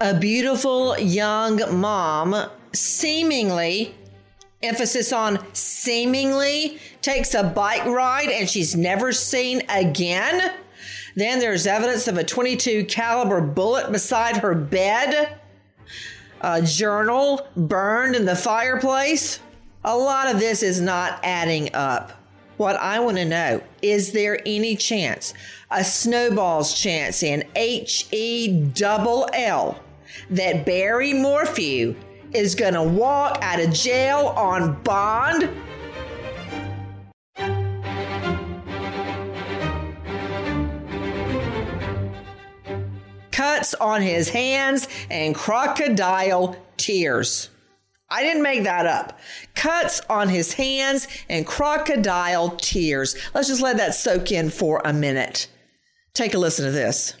A beautiful young mom, seemingly, emphasis on seemingly, takes a bike ride and she's never seen again. Then there's evidence of a 22 caliber bullet beside her bed. A journal burned in the fireplace. A lot of this is not adding up. What I want to know is there any chance, a snowball's chance in H E double L, that Barry Morphew is going to walk out of jail on bond? Cuts on his hands and crocodile tears. I didn't make that up. Cuts on his hands and crocodile tears. Let's just let that soak in for a minute. Take a listen to this.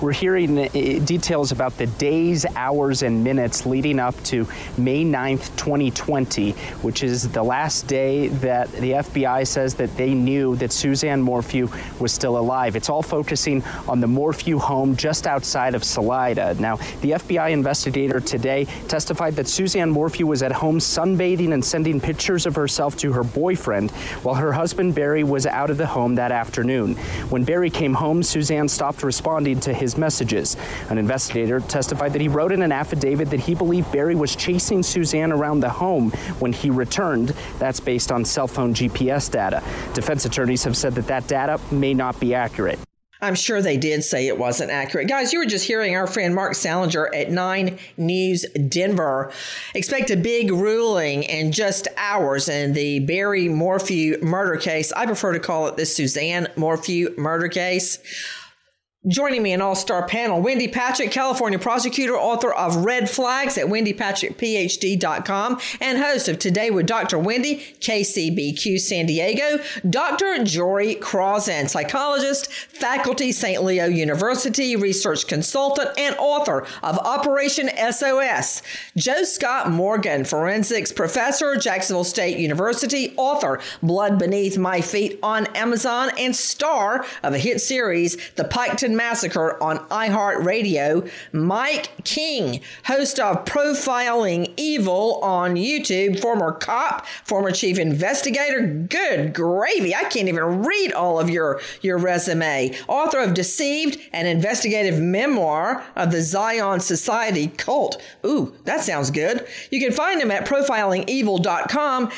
We're hearing uh, details about the days, hours, and minutes leading up to May 9th, 2020, which is the last day that the FBI says that they knew that Suzanne Morphew was still alive. It's all focusing on the Morphew home just outside of Salida. Now, the FBI investigator today testified that Suzanne Morphew was at home sunbathing and sending pictures of herself to her boyfriend while her husband Barry was out of the home that afternoon. When Barry came home, Suzanne stopped responding to his messages. An investigator testified that he wrote in an affidavit that he believed Barry was chasing Suzanne around the home when he returned. That's based on cell phone GPS data. Defense attorneys have said that that data may not be accurate. I'm sure they did say it wasn't accurate. Guys, you were just hearing our friend Marc Sallinger at 9 News Denver. Expect a big ruling in just hours in the Barry Morphew murder case. I prefer to call it the Suzanne Morphew murder case. Joining me an all star panel, Wendy Patrick, California prosecutor, author of Red Flags at wendypatrickphd.com, and host of Today with Dr. Wendy, KCBQ San Diego, Dr. Jory Crossan, psychologist, faculty, St. Leo University, research consultant, and author of Operation SOS, Joe Scott Morgan, forensics professor, Jacksonville State University, author, Blood Beneath My Feet on Amazon, and star of a hit series, The Piketon Massacre on iHeartRadio, Mike King, host of Profiling Evil on YouTube, former cop, former chief investigator. Good gravy. I can't even read all of your, your resume. Author of Deceived, an investigative memoir of the Zion Society cult. Ooh, that sounds good. You can find him at profilingevil.com.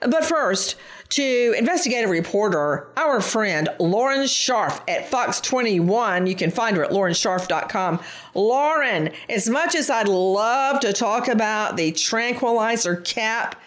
But first, to investigative reporter, our friend Lauren Scharf at Fox 21. You can find her at laurensharf.com. Lauren, as much as I'd love to talk about the tranquilizer cap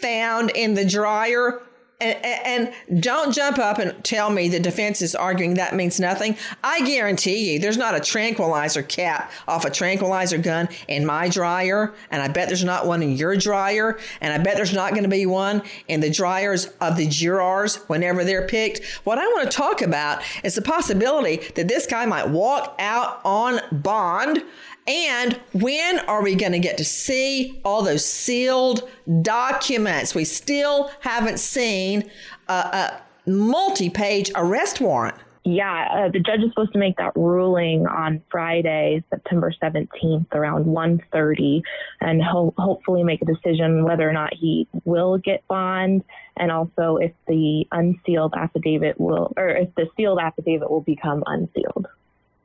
found in the dryer, and, and, don't jump up and tell me the defense is arguing that means nothing. I guarantee you there's not a tranquilizer cap off a tranquilizer gun in my dryer, and I bet there's not one in your dryer, and I bet there's not going to be one in the dryers of the jurors whenever they're picked. What I want to talk about is the possibility that this guy might walk out on bond and when are we going to get to see all those sealed documents? We still haven't seen a, a multi page arrest warrant. Yeah, uh, the judge is supposed to make that ruling on Friday, September 17th, around 1.30, and he'll hopefully make a decision whether or not he will get bond, and also if the unsealed affidavit will, or if the sealed affidavit will become unsealed.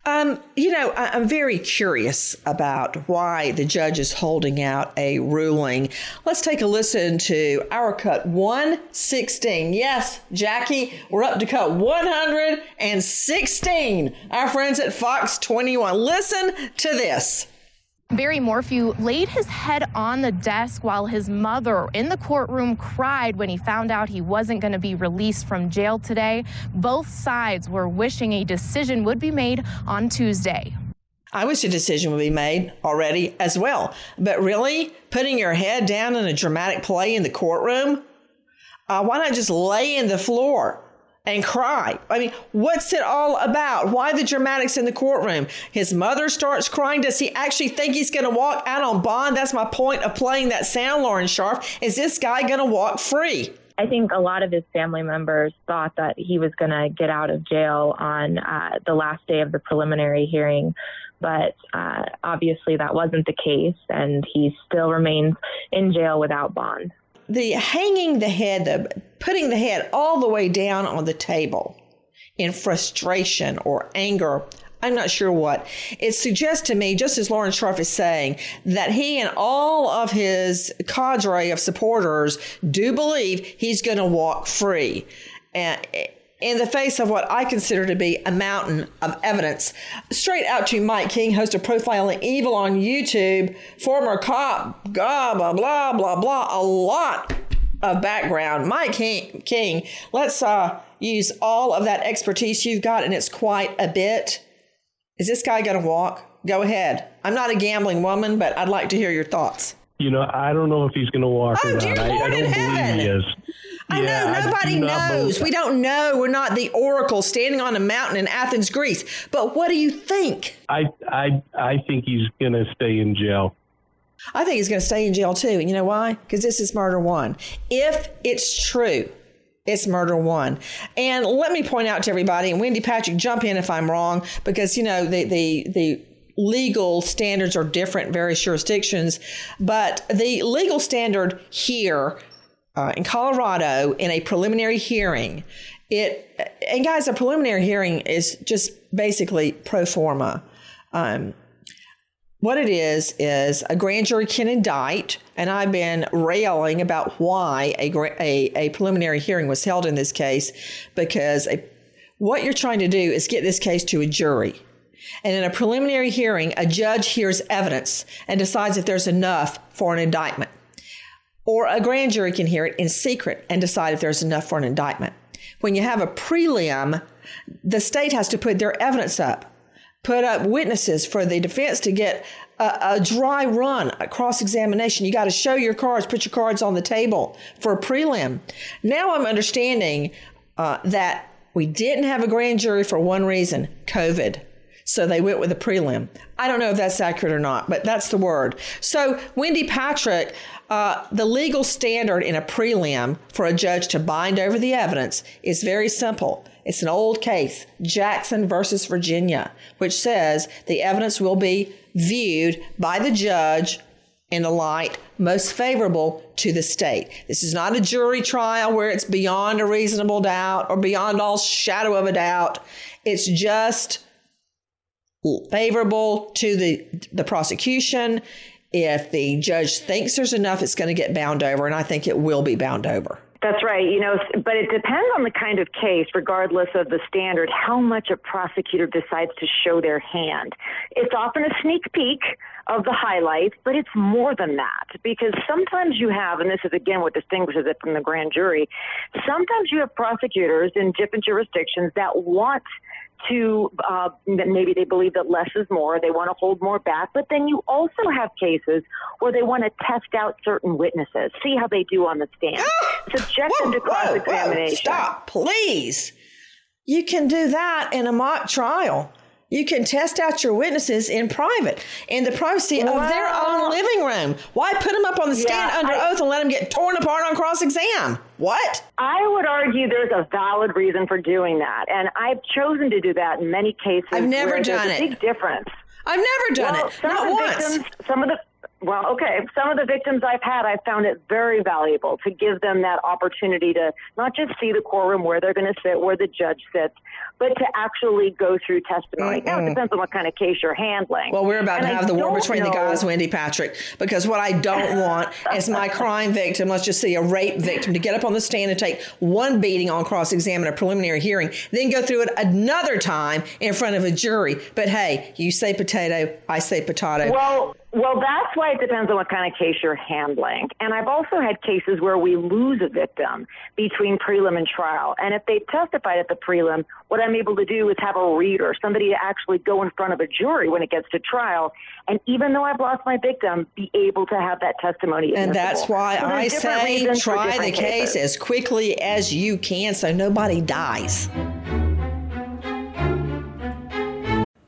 Um, you know, I, am very curious about why the judge is holding out a ruling. Let's take a listen to our cut 116. Yes, Jackie, we're up to cut 116. Our friends at Fox 21. Listen to this. Barry Morphew laid his head on the desk while his mother in the courtroom cried when he found out he wasn't going to be released from jail today. Both sides were wishing a decision would be made on Tuesday. I wish a decision would be made already as well. But really, putting your head down in a dramatic play in the courtroom? Uh, why not just lay in the floor? And cry. I mean, what's it all about? Why the dramatics in the courtroom? His mother starts crying. Does he actually think he's going to walk out on bond? That's my point of playing that sound, Lauren Scharf. Is this guy going to walk free? I think a lot of his family members thought that he was going to get out of jail on uh, the last day of the preliminary hearing, but uh, obviously that wasn't the case, and he still remains in jail without bond the hanging the head, the putting the head all the way down on the table in frustration or anger. I'm not sure what. It suggests to me, just as Lauren Scharf is saying, that he and all of his cadre of supporters do believe he's going to walk free. And in the face of what I consider to be a mountain of evidence. Straight out to Mike King, host of Profiling Evil on YouTube, former cop, blah, blah, blah, blah, blah, a lot of background. Mike King, King let's uh, use all of that expertise you've got, and it's quite a bit. Is this guy going to walk? Go ahead. I'm not a gambling woman, but I'd like to hear your thoughts. You know, I don't know if he's going to walk oh, or not. I, I, don't believe heaven. he is. I yeah, know nobody I knows. We don't know. We're not the oracle standing on a mountain in Athens, Greece. But what do you think? I I I think he's going to stay in jail. I think he's going to stay in jail too. And you know why? Because this is murder one. If it's true, it's murder one. And let me point out to everybody, and Wendy Patrick, jump in if I'm wrong, because you know the the the legal standards are different in various jurisdictions, but the legal standard here uh, in Colorado in a preliminary hearing. It and guys, a preliminary hearing is just basically pro forma. Um, what it is is a grand jury can indict, and I've been railing about why a, a, a preliminary hearing was held in this case because a, what you're trying to do is get this case to a jury. And in a preliminary hearing, a judge hears evidence and decides if there's enough for an indictment. Or a grand jury can hear it in secret and decide if there's enough for an indictment. When you have a prelim, the state has to put their evidence up, put up witnesses for the defense to get a, a dry run, a cross examination. You got to show your cards, put your cards on the table for a prelim. Now I'm understanding uh, that we didn't have a grand jury for one reason COVID. So they went with a prelim. I don't know if that's accurate or not, but that's the word. So, Wendy Patrick, uh, the legal standard in a prelim for a judge to bind over the evidence is very simple. It's an old case, Jackson versus Virginia, which says the evidence will be viewed by the judge in the light most favorable to the state. This is not a jury trial where it's beyond a reasonable doubt or beyond all shadow of a doubt. It's just favorable to the the prosecution. If the judge thinks there's enough, it's going to get bound over, and I think it will be bound over. That's right. You know, but it depends on the kind of case, regardless of the standard, how much a prosecutor decides to show their hand. It's often a sneak peek of the highlights, but it's more than that. because sometimes you have, and this is again what distinguishes it from the grand jury, sometimes you have prosecutors in different jurisdictions that want to uh, maybe they believe that less is more, they want to hold more back, but then you also have cases where they want to test out certain witnesses, see how they do on the stand, subject them to cross examination. Stop, please. You can do that in a mock trial. You can test out your witnesses in private, in the privacy of their own living room. Why put them up on the stand Yeah, under I- oath and let them get torn apart on cross exam? What? I would argue there's a valid reason for doing that, and I've chosen to do that in many cases. I've never done it. Big difference. I've never done Well, it. Not once. Victims, some of the well, okay, some of the victims I've had, I found it very valuable to give them that opportunity to not just see the courtroom where they're going to sit, where the judge sits, but to actually go through testimony. Now it depends on what kind of case you're handling. Well, we're about And to I have the war between the guys, Wendy Patrick, because what I don't want is my crime victim, let's just say a rape victim, to get up on the stand and take one beating on cross examine, a preliminary hearing, then go through it another time in front of a jury. But hey, you say potato, I say potato. Well, well, that's why it depends on what kind of case you're handling. And I've also had cases where we lose a victim between prelim and trial. And if they testified at the prelim, what I'm able to do is have a reader, somebody to actually go in front of a jury when it gets to trial. And even though I've lost my victim, be able to have that testimony. and that's why So I say try the different case as quickly as you can so nobody dies.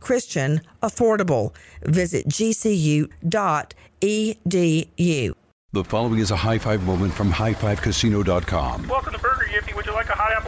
Christian, affordable. Visit gcu.edu. The following is a high five moment from highfivecasino.com. Welcome to Burger Yippee. Would you like a hot apple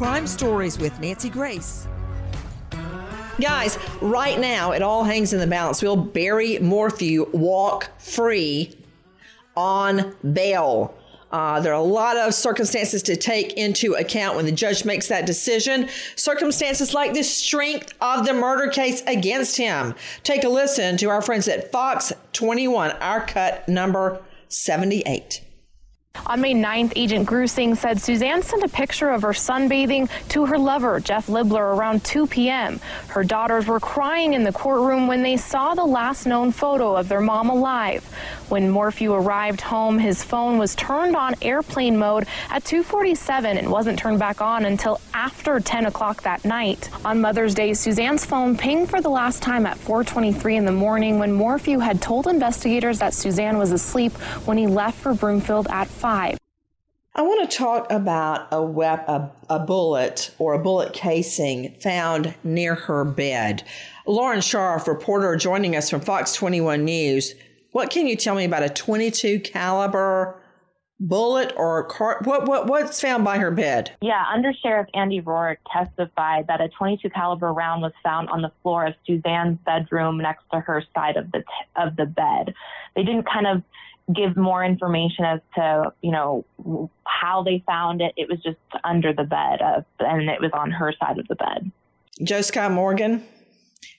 Crime Stories with Nancy Grace. Guys, right now it all hangs in the balance. Will Barry Morphew walk free on bail? Uh, there are a lot of circumstances to take into account when the judge makes that decision. Circumstances like the strength of the murder case against him. Take a listen to our friends at Fox 21, our cut number 78. On May 9th, Agent Grusing said Suzanne sent a picture of her sunbathing to her lover, Jeff Libler, around 2 p.m. Her daughters were crying in the courtroom when they saw the last known photo of their mom alive. When Morphew arrived home, his phone was turned on airplane mode at 2:47 and wasn't turned back on until after 10 o'clock that night. On Mother's Day, Suzanne's phone pinged for the last time at 4:23 in the morning when Morphew had told investigators that Suzanne was asleep when he left for Broomfield at 5. I want to talk about a, wep- a, a bullet or a bullet casing found near her bed. Lauren Scharf, reporter joining us from Fox 21 News. What can you tell me about a 22 caliber bullet or car- what what what's found by her bed? Yeah, Under Sheriff Andy Rourke testified that a 22 caliber round was found on the floor of Suzanne's bedroom next to her side of the t- of the bed. They didn't kind of give more information as to you know how they found it. It was just under the bed, of, and it was on her side of the bed. Joe Scott Morgan,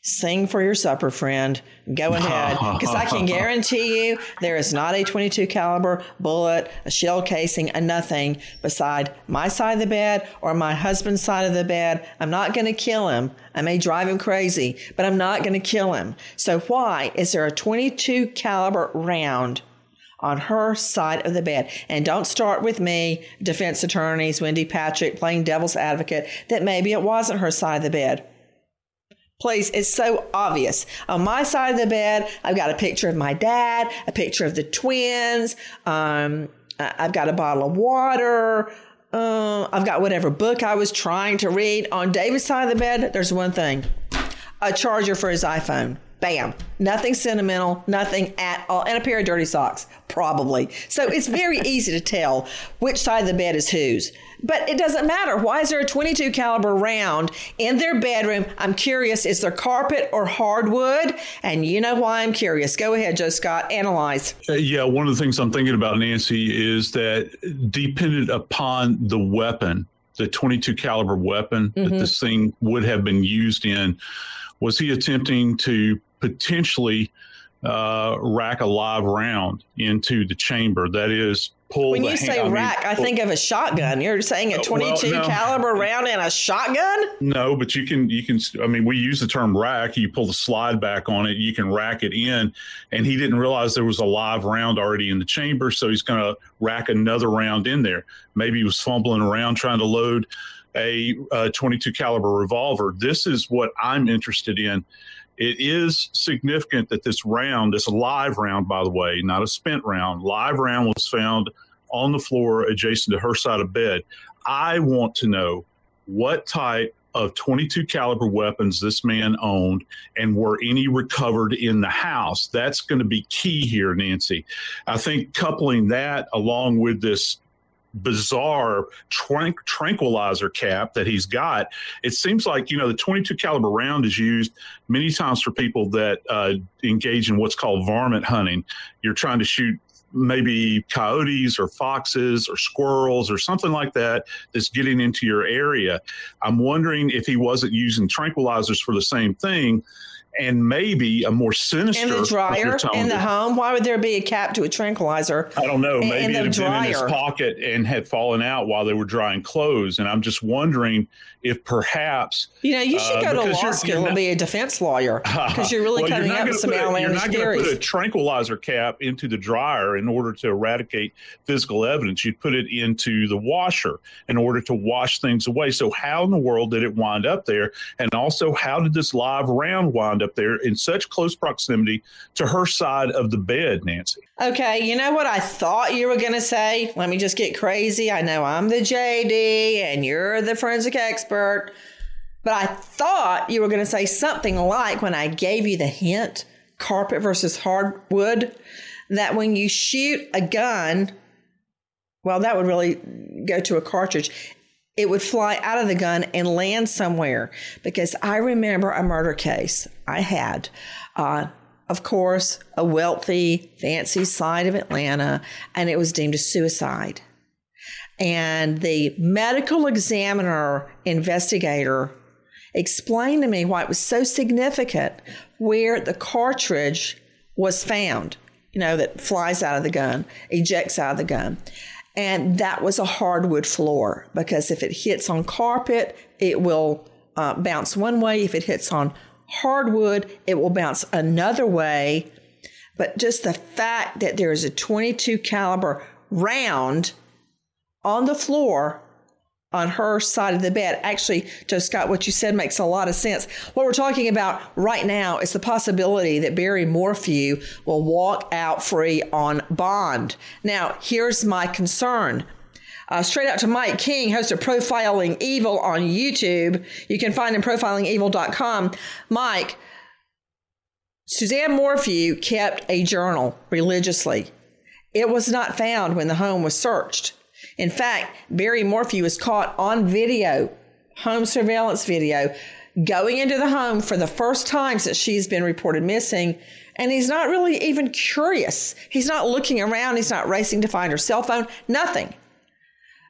Sing for your supper, friend. Go ahead, because I can guarantee you there is not a 22 caliber bullet, a shell casing, a nothing beside my side of the bed or my husband's side of the bed. I'm not going to kill him. I may drive him crazy, but I'm not going to kill him. So why is there a 22 caliber round? On her side of the bed. And don't start with me, defense attorneys, Wendy Patrick, playing devil's advocate, that maybe it wasn't her side of the bed. Please, it's so obvious. On my side of the bed, I've got a picture of my dad, a picture of the twins. Um, I've got a bottle of water. Uh, I've got whatever book I was trying to read. On David's side of the bed, there's one thing a charger for his iPhone. Bam. Nothing sentimental, nothing at all. And a pair of dirty socks, probably. So it's very easy to tell which side of the bed is whose. But it doesn't matter. Why is there a 22 caliber round in their bedroom? I'm curious. Is there carpet or hardwood? And you know why I'm curious. Go ahead, Joe Scott. Analyze. Uh, yeah, one of the things I'm thinking about, Nancy, is that dependent upon the weapon, the 22 caliber weapon mm-hmm. that this thing would have been used in, was he attempting to potentially uh, rack a live round into the chamber? That is, pull. When you say hand, rack, I, mean, I think of a shotgun. You're saying a 22 well, no, caliber round in a shotgun? No, but you can you can. I mean, we use the term rack. You pull the slide back on it. You can rack it in, and he didn't realize there was a live round already in the chamber, so he's going to rack another round in there. Maybe he was fumbling around trying to load a, a 22 caliber revolver. This is what I'm interested in. It is significant that this round, this live round, by the way, not a spent round, live round was found on the floor adjacent to her side of bed. I want to know what type of 22 caliber weapons this man owned and were any recovered in the house that's going to be key here nancy i think coupling that along with this bizarre tranq- tranquilizer cap that he's got. It seems like you know the 22 caliber round is used many times for people that uh, engage in what's called varmint hunting. You're trying to shoot maybe coyotes or foxes or squirrels or something like that that's getting into your area. I'm wondering if he wasn't using tranquilizers for the same thing and maybe a more sinister. In the dryer in the home, why would there be a cap to a tranquilizer? I don't know. Maybe it had been in his pocket and had fallen out while they were drying clothes. And I'm just wondering if perhaps you know you should uh, go to law school and be a defense lawyer because you're really well, coming up with some outlandish You're not going to put a tranquilizer cap into the dryer in order to eradicate physical evidence. You'd put it into the washer in order to wash things away. So how in the world did it wind up there? And also, how did this live round wind up there in such close proximity to her side of the bed, Nancy? Okay, you know what I thought you were going to say? Let me just get crazy. I know I'm the JD and you're the forensic expert, but I thought you were going to say something like when I gave you the hint carpet versus hardwood that when you shoot a gun, well, that would really go to a cartridge it would fly out of the gun and land somewhere. Because I remember a murder case I had. Uh, of course, a wealthy, fancy side of Atlanta, and it was deemed a suicide. And the medical examiner investigator explained to me why it was so significant where the cartridge was found, you know, that flies out of the gun, ejects out of the gun. And that was a hardwood floor because if it hits on carpet, it will uh, bounce one way. If it hits on hardwood, it will bounce another way. But just the fact that there is a 22 caliber round on the floor on her side of the bed. Actually, Joe Scott, what you said makes a lot of sense. What we're talking about right now is the possibility that Barry Morphew will walk out free on bond. Now, here's my concern. Uh, straight out to Mike King, host of Profiling Evil on YouTube. You can find him profilingevil.com. Mike, Suzanne Morphew kept a journal religiously. It was not found when the home was searched. In fact, Barry Morphew was caught on video, home surveillance video, going into the home for the first time since she's been reported missing. And he's not really even curious. He's not looking around. He's not racing to find her cell phone, nothing.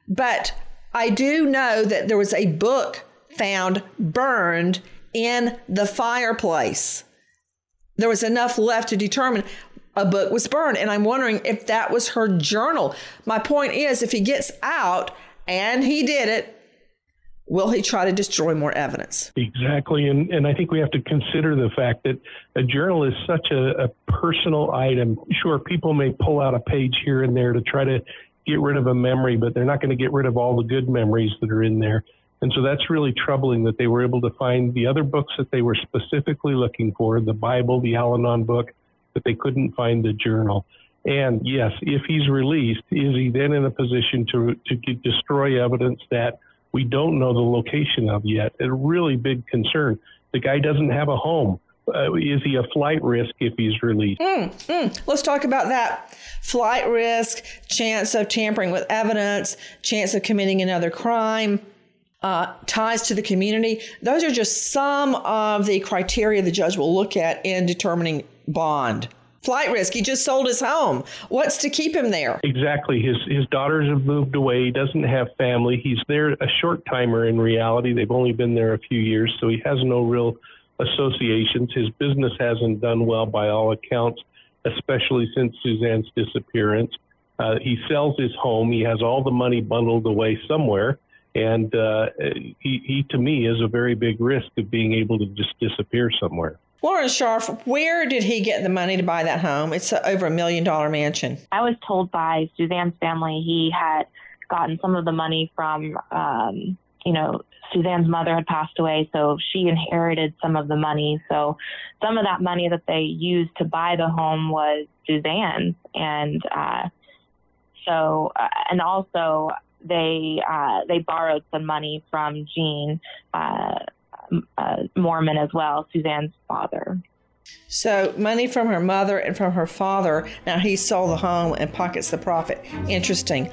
But I do know that there was a book found burned in the fireplace. There was enough left to determine a book was burned. And I'm wondering if that was her journal. My point is, if he gets out and he did it, will he try to destroy more evidence? Exactly. And, and I think we have to consider the fact that a journal is such a, a personal item. Sure, people may pull out a page here and there to try to get rid of a memory, but they're not going to get rid of all the good memories that are in there. And so that's really troubling that they were able to find the other books that they were specifically looking for the Bible, the Al Anon book, but they couldn't find the journal. And yes, if he's released, is he then in a position to, to destroy evidence that we don't know the location of yet? A really big concern. The guy doesn't have a home. Uh, is he a flight risk if he's released? Mm, mm. Let's talk about that. Flight risk, chance of tampering with evidence, chance of committing another crime, uh, ties to the community. Those are just some of the criteria the judge will look at in determining bond. Flight risk. He just sold his home. What's to keep him there? Exactly. His his daughters have moved away. He doesn't have family. He's there a short timer in reality. They've only been there a few years, so he has no real associations. His business hasn't done well by all accounts, especially since Suzanne's disappearance. Uh, he sells his home. He has all the money bundled away somewhere. And uh, he, he, to me, is a very big risk of being able to just disappear somewhere. Lauren Scharf, where did he get the money to buy that home? It's a, over a million dollar mansion. I was told by Suzanne's family he had gotten some of the money from, um, you know, Suzanne's mother had passed away, so she inherited some of the money. So some of that money that they used to buy the home was Suzanne's, and uh, so uh, and also they uh, they borrowed some money from Gene uh, uh, Moorman as well, Suzanne's father. So money from her mother and from her father. Now he sold the home and pockets the profit. Interesting.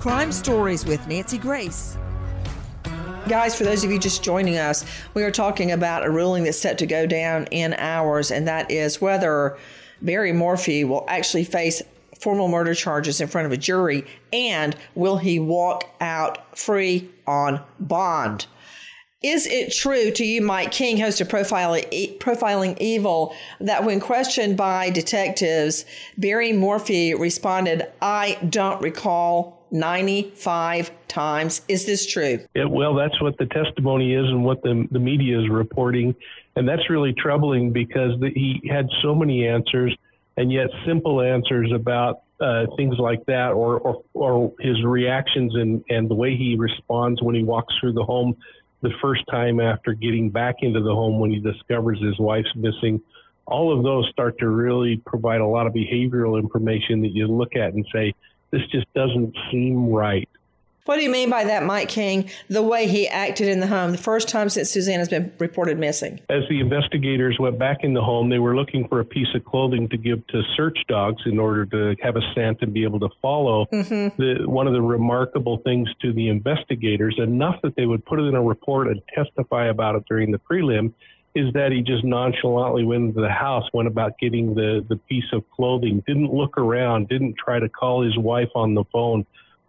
Crime Stories with Nancy Grace. Guys, for those of you just joining us, we are talking about a ruling that's set to go down in hours, and that is whether Barry Morphew will actually face formal murder charges in front of a jury and will he walk out free on bond. Is it true to you, Mike King, host of Profiling, Profiling Evil, that when questioned by detectives, Barry Morphew responded, I don't recall 95 times. Is this true? Well, that's what the testimony is and what the, the media is reporting. And that's really troubling because the, he had so many answers and yet simple answers about uh, things like that or, or, or his reactions and, and the way he responds when he walks through the home the first time after getting back into the home when he discovers his wife's missing. All of those start to really provide a lot of behavioral information that you look at and say, this just doesn't seem right. What do you mean by that, Mike King? The way he acted in the home, the first time since Suzanne has been reported missing. As the investigators went back in the home, they were looking for a piece of clothing to give to search dogs in order to have a scent and be able to follow. Mm-hmm. The, one of the remarkable things to the investigators, enough that they would put it in a report and testify about it during the prelim, is that he just nonchalantly went into the house, went about getting the, the piece of clothing, didn't look around, didn't try to call his wife on the phone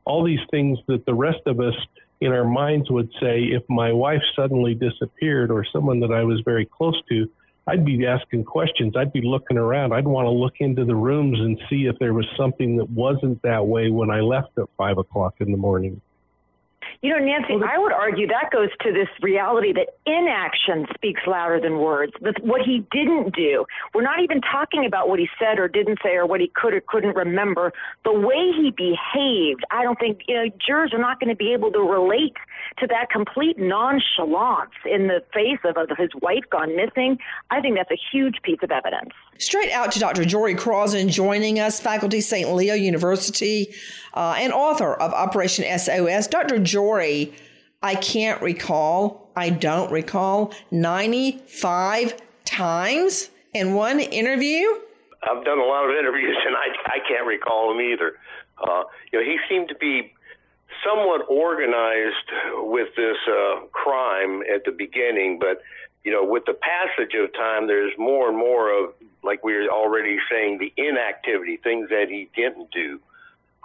all these things that the rest of us in our minds would say if my wife suddenly disappeared or someone that I was very close to, I'd be asking questions. I'd be looking around. I'd want to look into the rooms and see if there was something that wasn't that way when I left at five o'clock in the morning. You know, Nancy, I would argue that goes to this reality that inaction speaks louder than words. That what he didn't do, we're not even talking about what he said or didn't say or what he could or couldn't remember. The way he behaved, I don't think, you know, jurors are not going to be able to relate to that complete nonchalance in the face of, of his wife gone missing. I think that's a huge piece of evidence. Straight out to Dr. Jory Crossan joining us, faculty St. Leo University uh, and author of Operation SOS. Dr. Jory, I can't recall, I don't recall, 95 times in one interview? I've done a lot of interviews and I, I can't recall them either. Uh, you know, he seemed to be somewhat organized with this uh, crime at the beginning, but you know, with the passage of time, there's more and more of like we were already saying, the inactivity, things that he didn't do.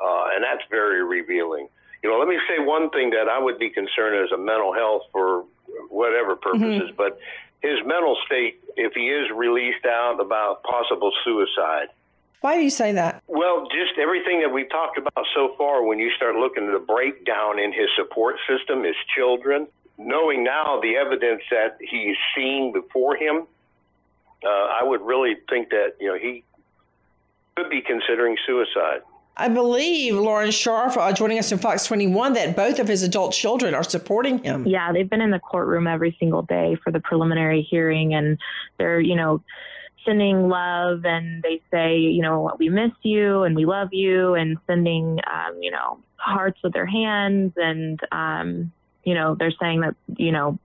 Uh, and that's very revealing. You know, let me say one thing that I would be concerned as a mental health for whatever purposes, mm-hmm. but his mental state, if he is released out about possible suicide. Why do you say that? Well, just everything that we've talked about so far, when you start looking at the breakdown in his support system, his children, knowing now the evidence that he's seen before him, uh, I would really think that you know he could be considering suicide. I believe Lauren Scharf uh, joining us in Fox 21 that both of his adult children are supporting him. Yeah, they've been in the courtroom every single day for the preliminary hearing, and they're you know sending love and they say you know we miss you and we love you and sending um, you know hearts with their hands and um, you know they're saying that you know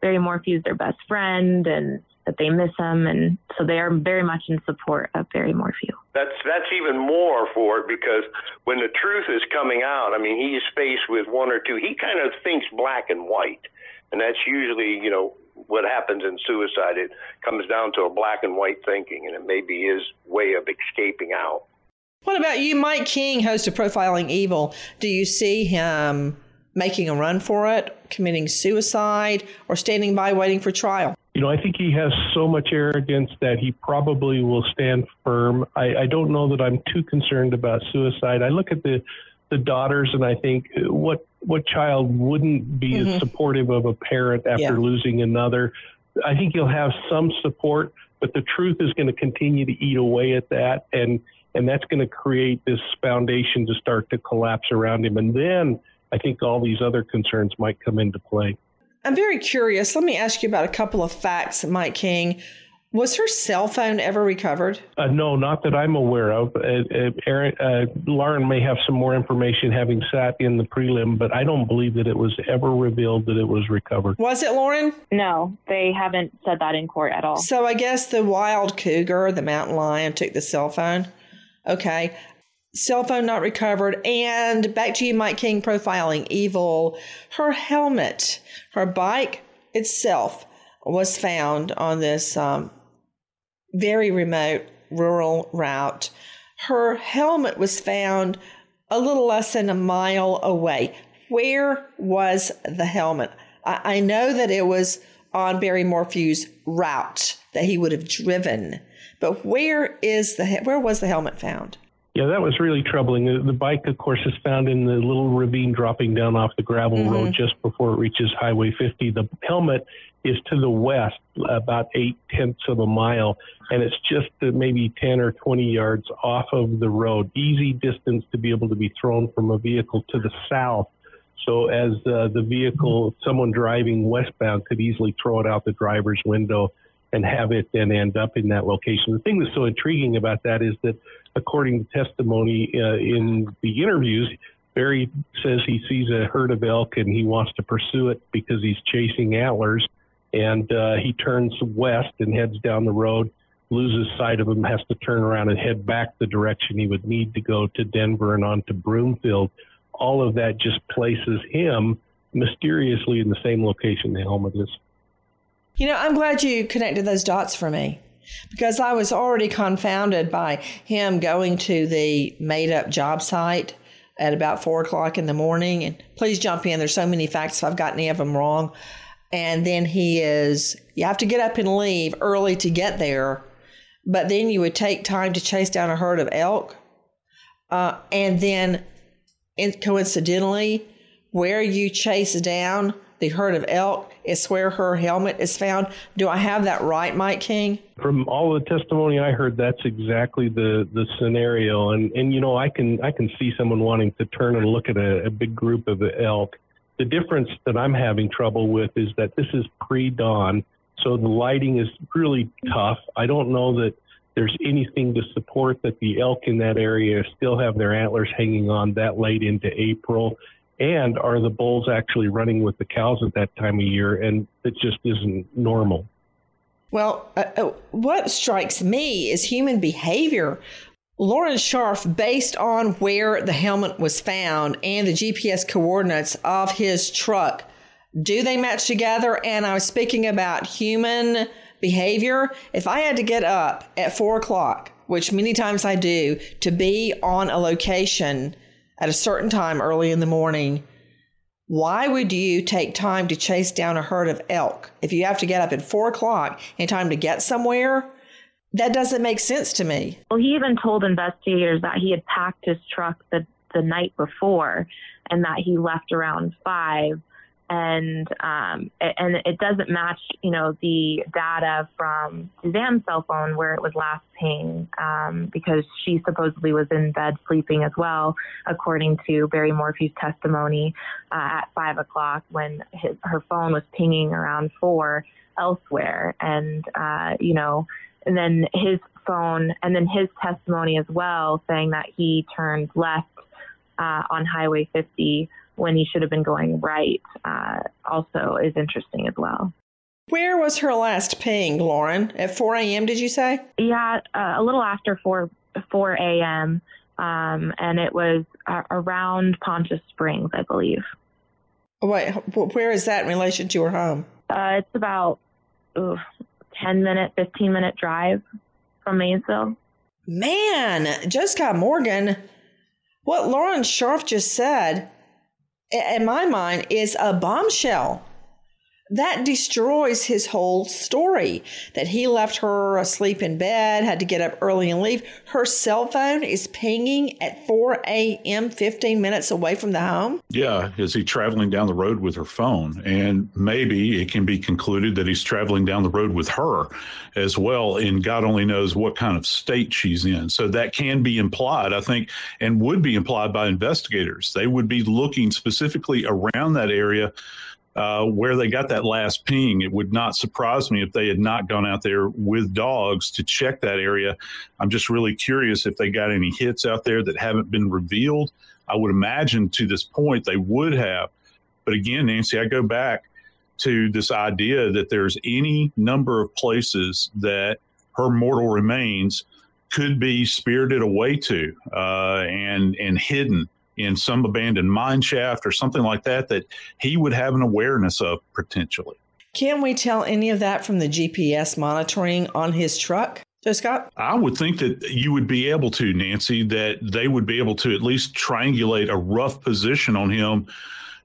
Barry Morphew is their best friend and that they miss him, and so they are very much in support of Barry Morphew. That's that's even more for it because when the truth is coming out, I mean, he's faced with one or two. He kind of thinks black and white, and that's usually you know what happens in suicide. It comes down to a black and white thinking, and it may be his way of escaping out. What about you, Mike King, host of Profiling Evil? Do you see him making a run for it, committing suicide, or standing by waiting for trial? You know, I think he has so much arrogance that he probably will stand firm. I, I don't know that I'm too concerned about suicide. I look at the the daughters and I think what what child wouldn't be mm-hmm. supportive of a parent after yeah. losing another. I think he'll have some support, but the truth is going to continue to eat away at that, and and that's going to create this foundation to start to collapse around him, and then I think all these other concerns might come into play. I'm very curious. Let me ask you about a couple of facts, Mike King. Was her cell phone ever recovered? Uh, no, not that I'm aware of. Uh, uh, Aaron, uh, Lauren may have some more information having sat in the prelim, but I don't believe that it was ever revealed that it was recovered. Was it, Lauren? No, they haven't said that in court at all. So I guess the wild cougar, the mountain lion, took the cell phone. Okay cell phone not recovered. And back to you, Mike King, profiling evil. Her helmet, her bike itself was found on this um, very remote rural route. Her helmet was found a little less than a mile away. Where was the helmet? I, I know that it was on Barry Morphew's route that he would have driven, but where is the where was the helmet found? Yeah, that was really troubling. The, the, bike, of course, is found in the little ravine dropping down off the gravel mm-hmm. road just before it reaches Highway 50. The helmet is to the west, about eight tenths of a mile, and it's just maybe 10 or 20 yards off of the road. Easy distance to be able to be thrown from a vehicle to the south. So, as uh, the vehicle, someone driving westbound could easily throw it out the driver's window and have it then end up in that location. The thing that's so intriguing about that is that according to testimony uh, in the interviews, Barry says he sees a herd of elk and he wants to pursue it because he's chasing antlers. And uh, he turns west and heads down the road, loses sight of him, has to turn around and head back the direction he would need to go to Denver and on to Broomfield. All of that just places him mysteriously in the same location the helmet is. You know, I'm glad you connected those dots for me because I was already confounded by him going to the made up job site at about four o'clock in the morning. And please jump in. There's so many facts. If I've got any of them wrong. And then he is, you have to get up and leave early to get there. But then you would take time to chase down a herd of elk. Uh, and then coincidentally, where you chase down the herd of elk is where her helmet is found. Do I have that right, Mike King? From all the testimony I heard, that's exactly the, the scenario. And and you know, I can I can see someone wanting to turn and look at a, a big group of elk. The difference that I'm having trouble with is that this is pre-dawn, so the lighting is really tough. I don't know that there's anything to support that the elk in that area still have their antlers hanging on that late into April and are the bulls actually running with the cows at that time of year? And it just isn't normal. Well, uh, uh, what strikes me is human behavior. Lauren Scharf, based on where the helmet was found and the GPS coordinates of his truck, do they match together? And I was speaking about human behavior. If I had to get up at four o'clock, which many times I do, to be on a location at a certain time early in the morning, why would you take time to chase down a herd of elk if you have to get up at four o'clock in time to get somewhere? That doesn't make sense to me. Well, he even told investigators that he had packed his truck the, the night before and that he left around five and um, and it doesn't match, you know, the data from Suzanne's cell phone where it was last pinged um, because she supposedly was in bed sleeping as well, according to Barry Morphew's testimony uh, at five o'clock when his, her phone was pinging around four elsewhere, and uh, you know, and then his phone, and then his testimony as well, saying that he turned left uh, on Highway 50 when he should have been going right uh, also is interesting as well. Where was her last ping, Lauren? At 4 a.m., did you say? Yeah, uh, a little after 4, 4 a.m., um, and it was uh, around Poncha Springs, I believe. Wait, where is that in relation to her home? Uh, it's about ooh, 10 minute, 15 minute drive from Maysville. Man, Joe Scott Morgan, what Lauren Scharf just said in my mind, is a bombshell. That destroys his whole story that he left her asleep in bed, had to get up early and leave. Her cell phone is pinging at 4 a.m., 15 minutes away from the home. Yeah. Is he traveling down the road with her phone? And maybe it can be concluded that he's traveling down the road with her as well. And God only knows what kind of state she's in. So that can be implied, I think, and would be implied by investigators. They would be looking specifically around that area uh, where they got that last ping. It would not surprise me if they had not gone out there with dogs to check that area. I'm just really curious if they got any hits out there that haven't been revealed. I would imagine to this point they would have. But again, Nancy, I go back to this idea that there's any number of places that her mortal remains could be spirited away to uh, and and hidden in some abandoned mine shaft or something like that that he would have an awareness of potentially. Can we tell any of that from the GPS monitoring on his truck? Joe Scott? I would think that you would be able to, Nancy, that they would be able to at least triangulate a rough position on him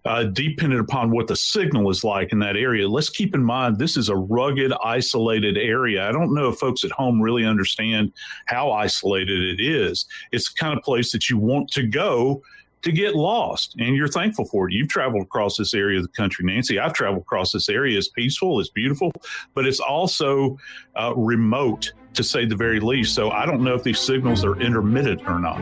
uh, dependent upon what the signal is like in that area. Let's keep in mind this is a rugged, isolated area. I don't know if folks at home really understand how isolated it is. It's the kind of place that you want to go to get lost and you're thankful for it. You've traveled across this area of the country, Nancy. I've traveled across this area. It's peaceful, it's beautiful, but it's also uh, remote to say the very least. So I don't know if these signals are intermittent or not.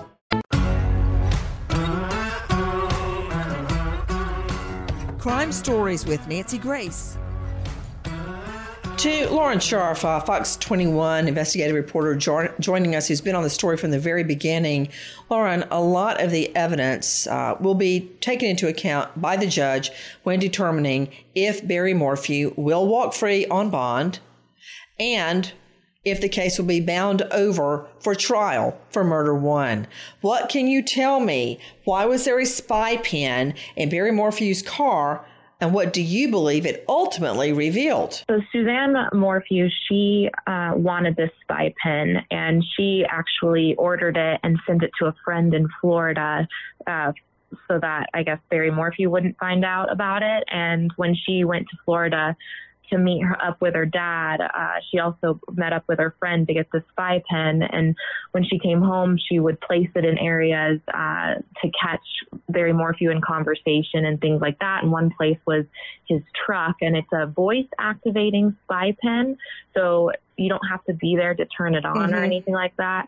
Crime Stories with Nancy Grace. To Lauren Scharf, uh, Fox 21 investigative reporter jo- joining us, who's been on the story from the very beginning. Lauren, a lot of the evidence uh, will be taken into account by the judge when determining if Barry Morphew will walk free on bond and if the case will be bound over for trial for murder one. What can you tell me? Why was there a spy pen in Barry Morphew's car? And what do you believe it ultimately revealed? So Suzanne Morphew, she uh, wanted this spy pen, and she actually ordered it and sent it to a friend in Florida. Uh, so that I guess Barry Morphew wouldn't find out about it. And when she went to Florida, to meet her up with her dad. Uh, she also met up with her friend to get the spy pen. And when she came home, she would place it in areas uh, to catch Barry Morphew in conversation and things like that. And one place was his truck, and it's a voice activating spy pen. So you don't have to be there to turn it on Mhm. or anything like that.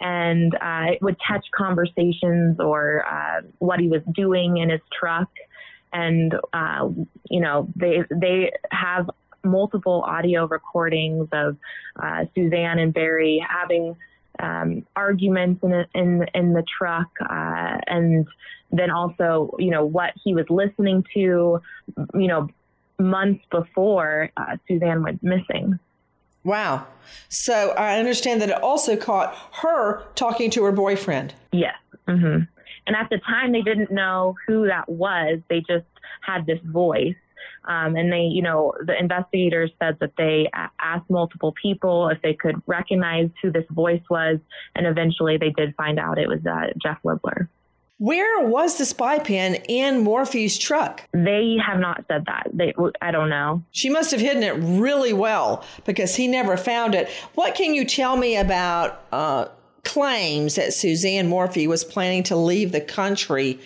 And uh, it would catch conversations or uh, what he was doing in his truck and uh, you know they they have multiple audio recordings of uh, Suzanne and Barry having um, arguments in, a, in in the truck, uh, and then also you know what he was listening to, you know, months before uh, Suzanne went missing. Wow. So I understand that it also caught her talking to her boyfriend. Yes. hmm And at the time, they didn't know who that was. They just had this voice. Um, and they, you know, the investigators said that they asked multiple people if they could recognize who this voice was. And eventually they did find out it was uh, Jeff Libler. Where was the spy pen in Morphew's truck? They have not said that. They, I don't know. She must have hidden it really well because he never found it. What can you tell me about uh, claims that Suzanne Morphew was planning to leave the country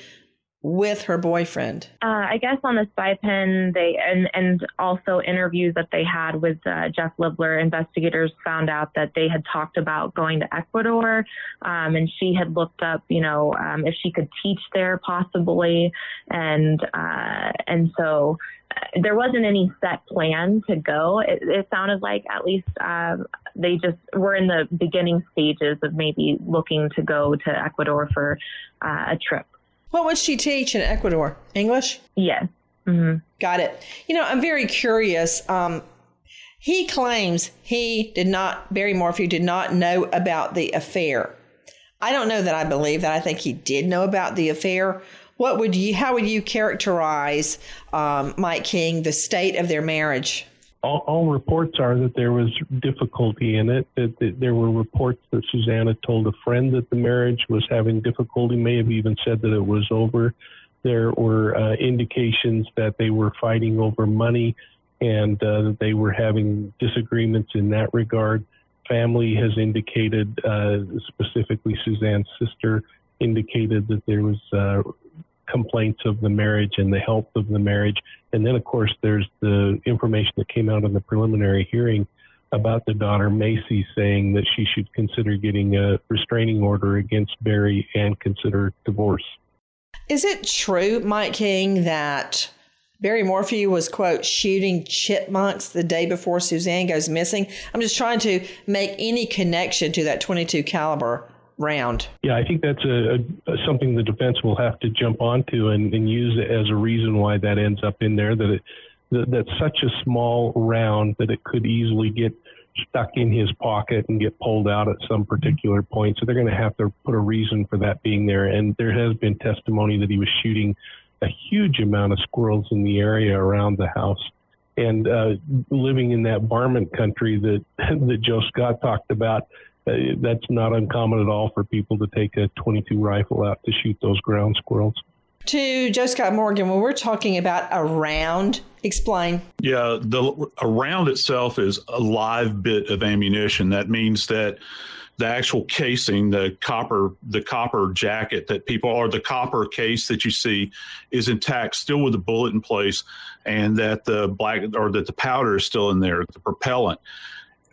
with her boyfriend? Uh, I guess on the spy pen, they and and also interviews that they had with uh, Jeff Libler, investigators found out that they had talked about going to Ecuador, um, and she had looked up, you know, um, if she could teach there possibly, and uh, and so uh, there wasn't any set plan to go. It, it sounded like at least um, they just were in the beginning stages of maybe looking to go to Ecuador for uh, a trip. What would she teach in Ecuador? English? Yes. Mm-hmm. Got it. You know, I'm very curious. Um, he claims he did not, Barry Morphew did not know about the affair. I don't know that I believe that. I think he did know about the affair. What would you, how would you characterize, um, Mike King, the state of their marriage? All, all reports are that there was difficulty in it. That, that there were reports that Susanna told a friend that the marriage was having difficulty. May have even said that it was over. There were uh, indications that they were fighting over money, and uh, that they were having disagreements in that regard. Family has indicated, uh, specifically Suzanne's sister, indicated that there was uh, complaints of the marriage and the health of the marriage. And then, of course, there's the information that came out in the preliminary hearing about the daughter, Macy, saying that she should consider getting a restraining order against Barry and consider divorce. Is it true, Mike King, that Barry Morphew was, quote, shooting chipmunks the day before Suzanne goes missing? I'm just trying to make any connection to that 22 caliber round. Yeah, I think that's a, a something the defense will have to jump onto and, and use it as a reason why that ends up in there. That it that, that's such a small round that it could easily get stuck in his pocket and get pulled out at some particular point. So they're going to have to put a reason for that being there. And there has been testimony that he was shooting a huge amount of squirrels in the area around the house. And uh, living in that varmint country that that Joe Scott talked about, Uh, that's not uncommon at all for people to take a 22 rifle out to shoot those ground squirrels. To Joe Scott Morgan, when we're talking about a round, explain. Yeah, the a round itself is a live bit of ammunition. That means that the actual casing, the copper, the copper jacket that people or the copper case that you see is intact, still with the bullet in place, and that the black or that the powder is still in there, the propellant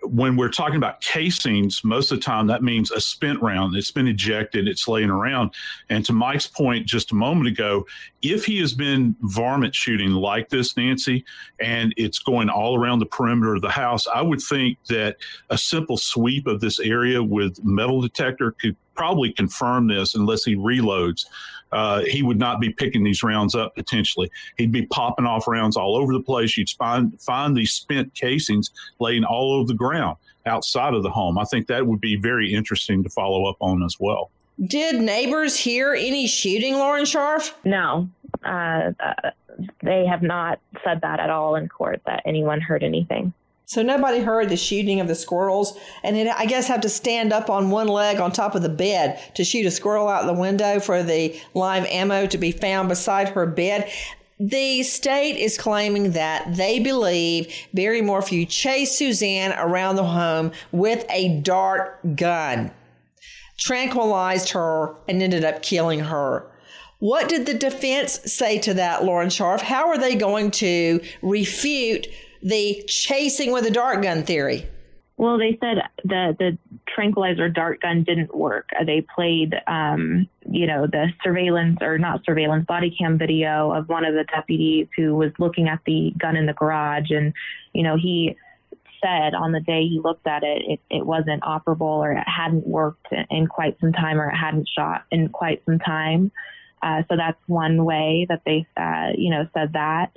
when we're talking about casings, most of the time that means a spent round. It's been ejected, it's laying around. And to Mike's point just a moment ago, if he has been varmint shooting like this, Nancy, and it's going all around the perimeter of the house, I would think that a simple sweep of this area with metal detector could probably confirm this unless he reloads. Uh, he would not be picking these rounds up potentially. He'd be popping off rounds all over the place. You'd find find these spent casings laying all over the ground outside of the home. I think that would be very interesting to follow up on as well. Did neighbors hear any shooting, Lauren Scharf? No, uh, uh, they have not said that at all in court that anyone heard anything. So nobody heard the shooting of the squirrels, and it, I guess have to stand up on one leg on top of the bed to shoot a squirrel out the window for the live ammo to be found beside her bed. The state is claiming that they believe Barry Morphew chased Suzanne around the home with a dart gun, tranquilized her, and ended up killing her. What did the defense say to that, Lauren Scharf? How are they going to refute the chasing with a dart gun theory? Well, they said the the tranquilizer dart gun didn't work. Uh, they played, um, you know, the surveillance or not surveillance body cam video of one of the deputies who was looking at the gun in the garage, and you know he said on the day he looked at it, it, it wasn't operable or it hadn't worked in quite some time or it hadn't shot in quite some time. Uh, so that's one way that they, uh, you know, said that.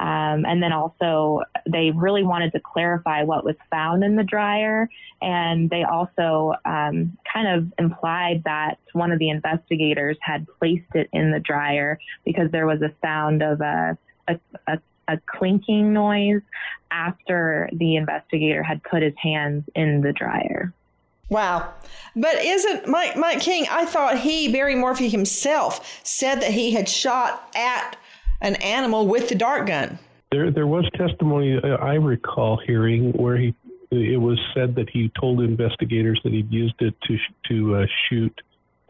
Um, and then also, they really wanted to clarify what was found in the dryer. And they also um, kind of implied that one of the investigators had placed it in the dryer because there was a sound of a, a, a, a clinking noise after the investigator had put his hands in the dryer. Wow. But isn't Mike, Mike King? I thought he, Barry Morphew himself, said that he had shot at an animal with the dart gun. There, there was testimony I recall hearing where he, it was said that he told investigators that he'd used it to to uh, shoot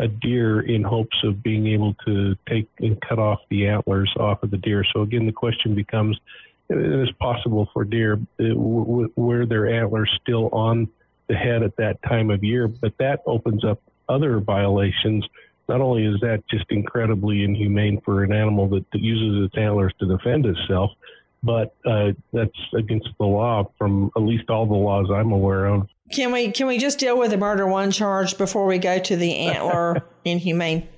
a deer in hopes of being able to take and cut off the antlers off of the deer. So again, the question becomes: It is possible for deer uh, were their antlers still on the head at that time of year? But that opens up other violations not only is that just incredibly inhumane for an animal that, that uses its antlers to defend itself, but uh, that's against the law from at least all the laws I'm aware of. Can we can we just deal with the murder one charge before we go to the antler inhumane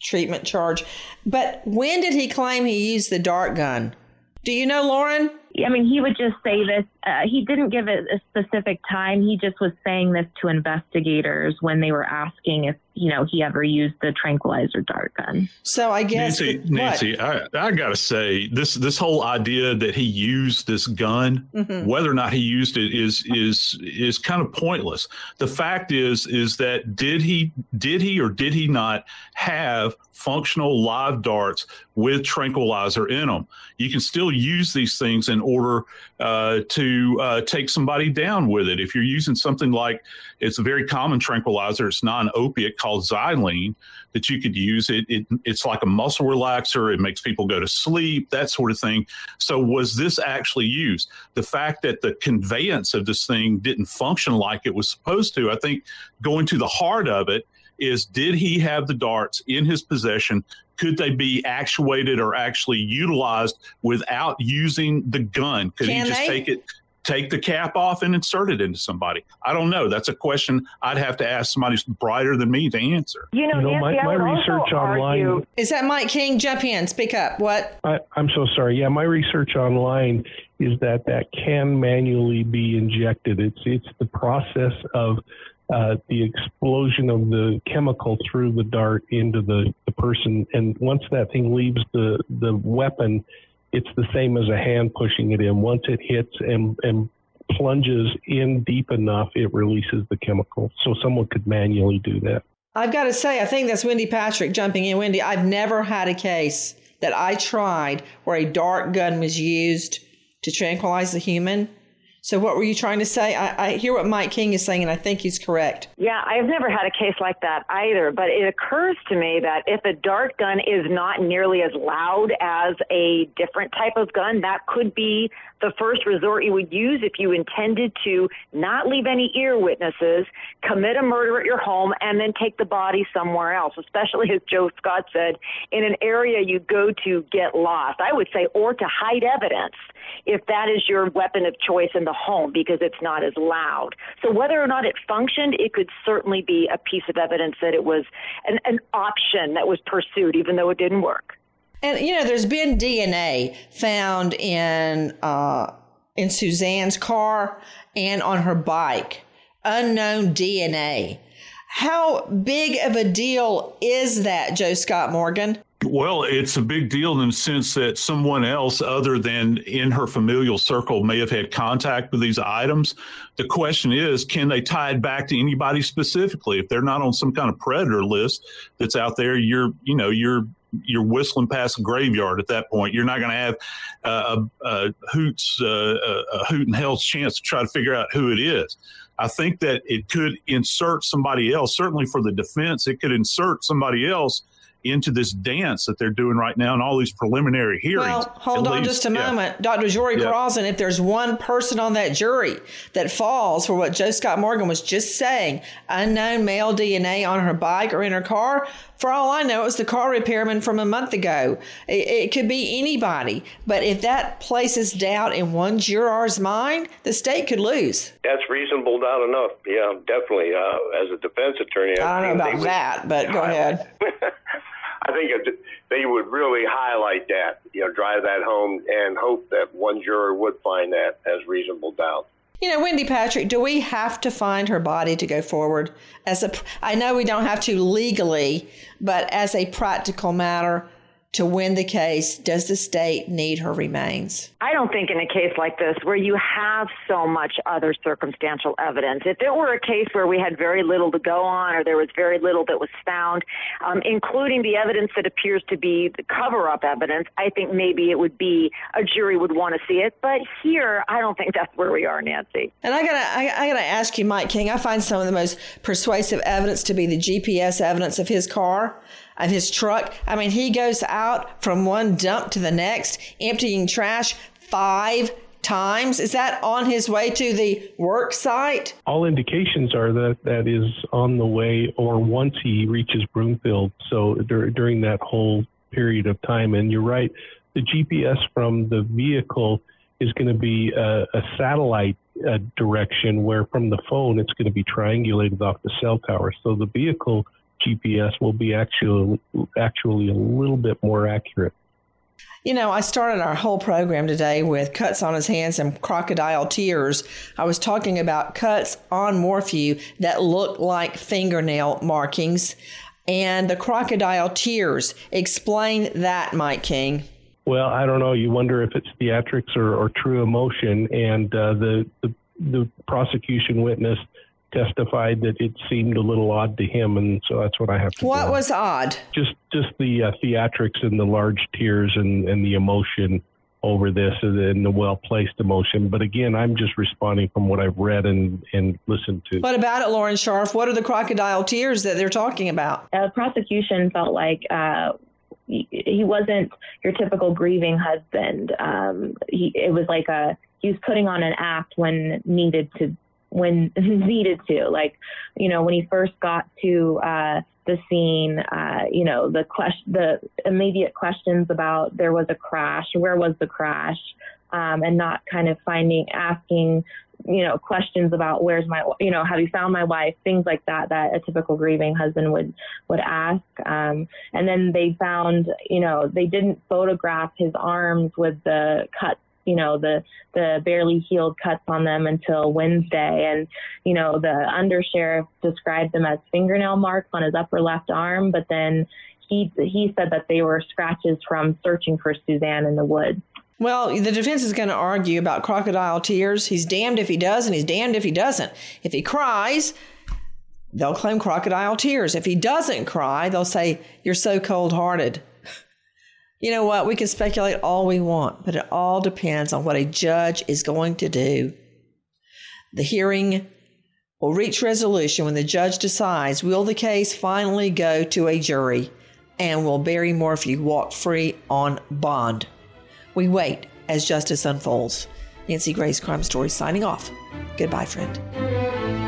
treatment charge? But when did he claim he used the dart gun? Do you know, Lauren? I mean, he would just say this. Uh, he didn't give it a specific time. He just was saying this to investigators when they were asking if you know he ever used the tranquilizer dart gun. So I guess Nancy, that, Nancy, I, I gotta say this this whole idea that he used this gun, mm-hmm. whether or not he used it, is is is kind of pointless. The fact is is that did he did he or did he not have functional live darts with tranquilizer in them? You can still use these things in order uh, to uh, take somebody down with it. If you're using something like it's a very common tranquilizer, it's non opiate called Xylazine that you could use. It, it it's like a muscle relaxer. It makes people go to sleep, that sort of thing. So was this actually used? The fact that the conveyance of this thing didn't function like it was supposed to, I think, going to the heart of it is did he have the darts in his possession? Could they be actuated or actually utilized without using the gun? Could Can he just they? take it? Take the cap off and insert it into somebody. I don't know. That's a question I'd have to ask somebody who's brighter than me to answer. You know, You know, my- Nancy, I my research online- argue. Is that Mike King? Jump in, speak up. What? I, I'm so sorry. Yeah, my research online is that that can manually be injected. It's it's the process of uh, the explosion of the chemical through the dart into the, the person, and once that thing leaves the the weapon, it's the same as a hand pushing it in. Once it hits and and plunges in deep enough, it releases the chemical. So someone could manually do that. I've got to say, I think that's Wendy Patrick jumping in. Wendy, I've never had a case that I tried where a dart gun was used to tranquilize the human. So, what were you trying to say? I, I hear what Mike King is saying, and I think he's correct. Yeah, I've never had a case like that either, but it occurs to me that if a dart gun is not nearly as loud as a different type of gun, that could be the first resort you would use if you intended to not leave any ear witnesses, commit a murder at your home, and then take the body somewhere else, especially as Joe Scott said, in an area you go to get lost. I would say, or to hide evidence if that is your weapon of choice in the home because it's not as loud. So whether or not it functioned, it could certainly be a piece of evidence that it was an, an option that was pursued, even though it didn't work. And you know, there's been DNA found in uh, in Suzanne's car and on her bike, unknown DNA. How big of a deal is that, Joe Scott Morgan? Well, it's a big deal in the sense that someone else other than in her familial circle may have had contact with these items. The question is, can they tie it back to anybody specifically? If they're not on some kind of predator list that's out there, you're, you know, you're you're whistling past a graveyard at that point. You're not going to have uh, a, a hoots uh, a, hoot and hell's chance to try to figure out who it is. I think that it could insert somebody else. Certainly for the defense, it could insert somebody else into this dance that they're doing right now and all these preliminary hearings. Well, hold on least- just a yeah. moment. Dr. Jory Yeah. Carlson, if there's one person on that jury that falls for what Joe Scott Morgan was just saying, unknown male DNA on her bike or in her car, for all I know, it was the car repairman from a month ago. It, it could be anybody. But if that places doubt in one juror's mind, the state could lose. That's reasonable doubt enough. Yeah, definitely. Uh, as a defense attorney, I don't know think about that, but go ahead. I think it, they would really highlight that, you know, drive that home and hope that one juror would find that as reasonable doubt. You know, Wendy Patrick, do we have to find her body to go forward? As a, I know we don't have to legally, but as a practical matter, to win the case, does the state need her remains? I don't think in a case like this where you have so much other circumstantial evidence, if it were a case where we had very little to go on or there was very little that was found, um, including the evidence that appears to be the cover up evidence, I think maybe it would be a jury would want to see it. But here, I don't think that's where we are, Nancy. And I gotta, I, I gotta ask you, Mike King. I find some of the most persuasive evidence to be the GPS evidence of his car, of his truck. I mean, he goes out from one dump to the next, emptying trash five times. Is that on his way to the work site? all indications are that that is on the way or once he reaches Broomfield. So dur- during that whole period of time, and you're right, the GPS from the vehicle is going to be a, a satellite uh, direction, where from the phone it's going to be triangulated off the cell tower. So the vehicle GPS will be actually actually a little bit more accurate. You know, I started our whole program today with cuts on his hands and crocodile tears. I was talking about cuts on Morphew that look like fingernail markings and the crocodile tears. Explain that, Mike King. Well, I don't know. You wonder if it's theatrics or, or true emotion. And uh, the, the the prosecution witness testified that it seemed a little odd to him, and so that's what I have to. What go. was odd? just just the uh, theatrics and the large tears and, and the emotion over this and the well placed emotion. But again, I'm just responding from what I've read and, and listened to. What about it, Lauren Scharf? What are the crocodile tears that they're talking about? Uh, prosecution felt like uh, he, he wasn't your typical grieving husband. Um, he, it was like a he was putting on an act when needed to when needed to. Like, you know, when he first got to uh, the scene, uh, you know, the question, the immediate questions about there was a crash, where was the crash, um, and not kind of finding, asking, you know, questions about where's my, you know, have you found my wife, things like that, that a typical grieving husband would, would ask. Um, and then they found, you know, they didn't photograph his arms with the cuts you know the the barely healed cuts on them until Wednesday, and you know the undersheriff described them as fingernail marks on his upper left arm, but then he he said that they were scratches from searching for Suzanne in the woods. Well, the defense is going to argue about crocodile tears. He's damned if he does, and he's damned if he doesn't. If he cries, they'll claim crocodile tears. If he doesn't cry, they'll say, You're so cold hearted. You know what? We can speculate all we want, but it all depends on what a judge is going to do. The hearing will reach resolution when the judge decides will the case finally go to a jury and will Barry Morphew walk free on bond? We wait as justice unfolds. Nancy Grace Crime Story signing off. Goodbye, friend.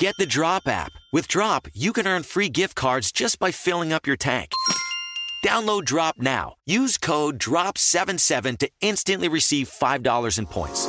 Get the Drop app. With Drop, you can earn free gift cards just by filling up your tank. Download Drop now. Use code DROP77 to instantly receive $5 in points.